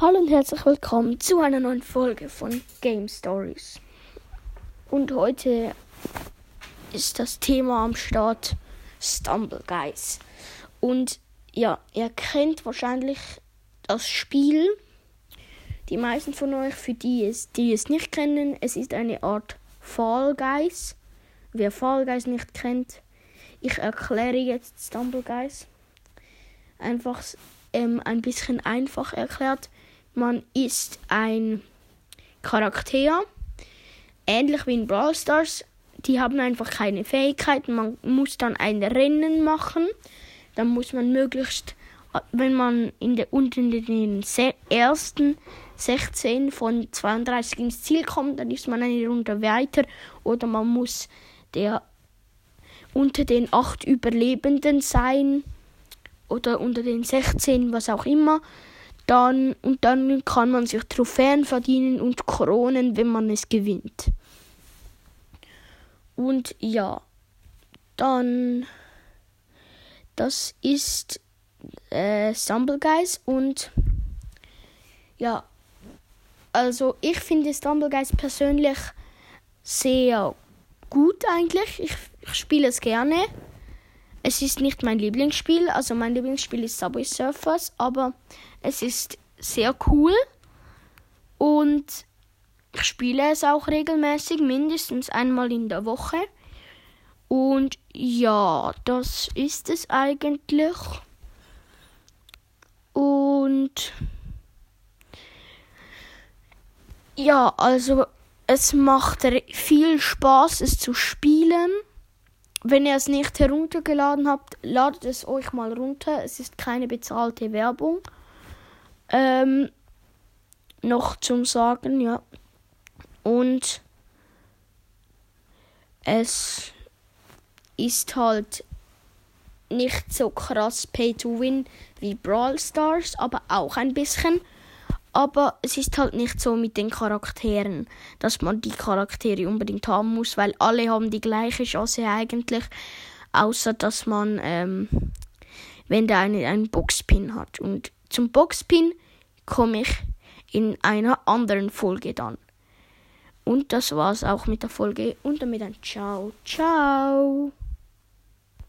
Hallo und herzlich willkommen zu einer neuen Folge von Game Stories. Und heute ist das Thema am Start Stumble Guys. Und ja, ihr kennt wahrscheinlich das Spiel. Die meisten von euch, für die es, die es nicht kennen, es ist eine Art Fall Guys. Wer Fall Guys nicht kennt, ich erkläre jetzt Stumble Guys. Einfach ähm, ein bisschen einfach erklärt man ist ein Charakter, ähnlich wie in Brawl Stars. Die haben einfach keine Fähigkeiten. Man muss dann ein Rennen machen. Dann muss man möglichst, wenn man in der, unter den ersten 16 von 32 ins Ziel kommt, dann ist man eine Runde weiter. Oder man muss der unter den 8 Überlebenden sein. Oder unter den 16, was auch immer. Dann, und dann kann man sich Trophäen verdienen und Kronen, wenn man es gewinnt. Und ja, dann, das ist äh, Stumble Guys und ja, also ich finde Stumble Guys persönlich sehr gut eigentlich. Ich, ich spiele es gerne. Es ist nicht mein Lieblingsspiel, also mein Lieblingsspiel ist Subway Surfers, aber es ist sehr cool und ich spiele es auch regelmäßig, mindestens einmal in der Woche. Und ja, das ist es eigentlich. Und ja, also es macht viel Spaß, es zu spielen. Wenn ihr es nicht heruntergeladen habt, ladet es euch mal runter. Es ist keine bezahlte Werbung. Ähm, noch zum Sagen, ja. Und es ist halt nicht so krass Pay to Win wie Brawl Stars, aber auch ein bisschen. Aber es ist halt nicht so mit den Charakteren, dass man die Charaktere unbedingt haben muss, weil alle haben die gleiche Chance eigentlich, außer dass man, ähm, wenn der eine einen Boxpin hat. Und zum Boxpin komme ich in einer anderen Folge dann. Und das war's auch mit der Folge und damit ein Ciao, ciao.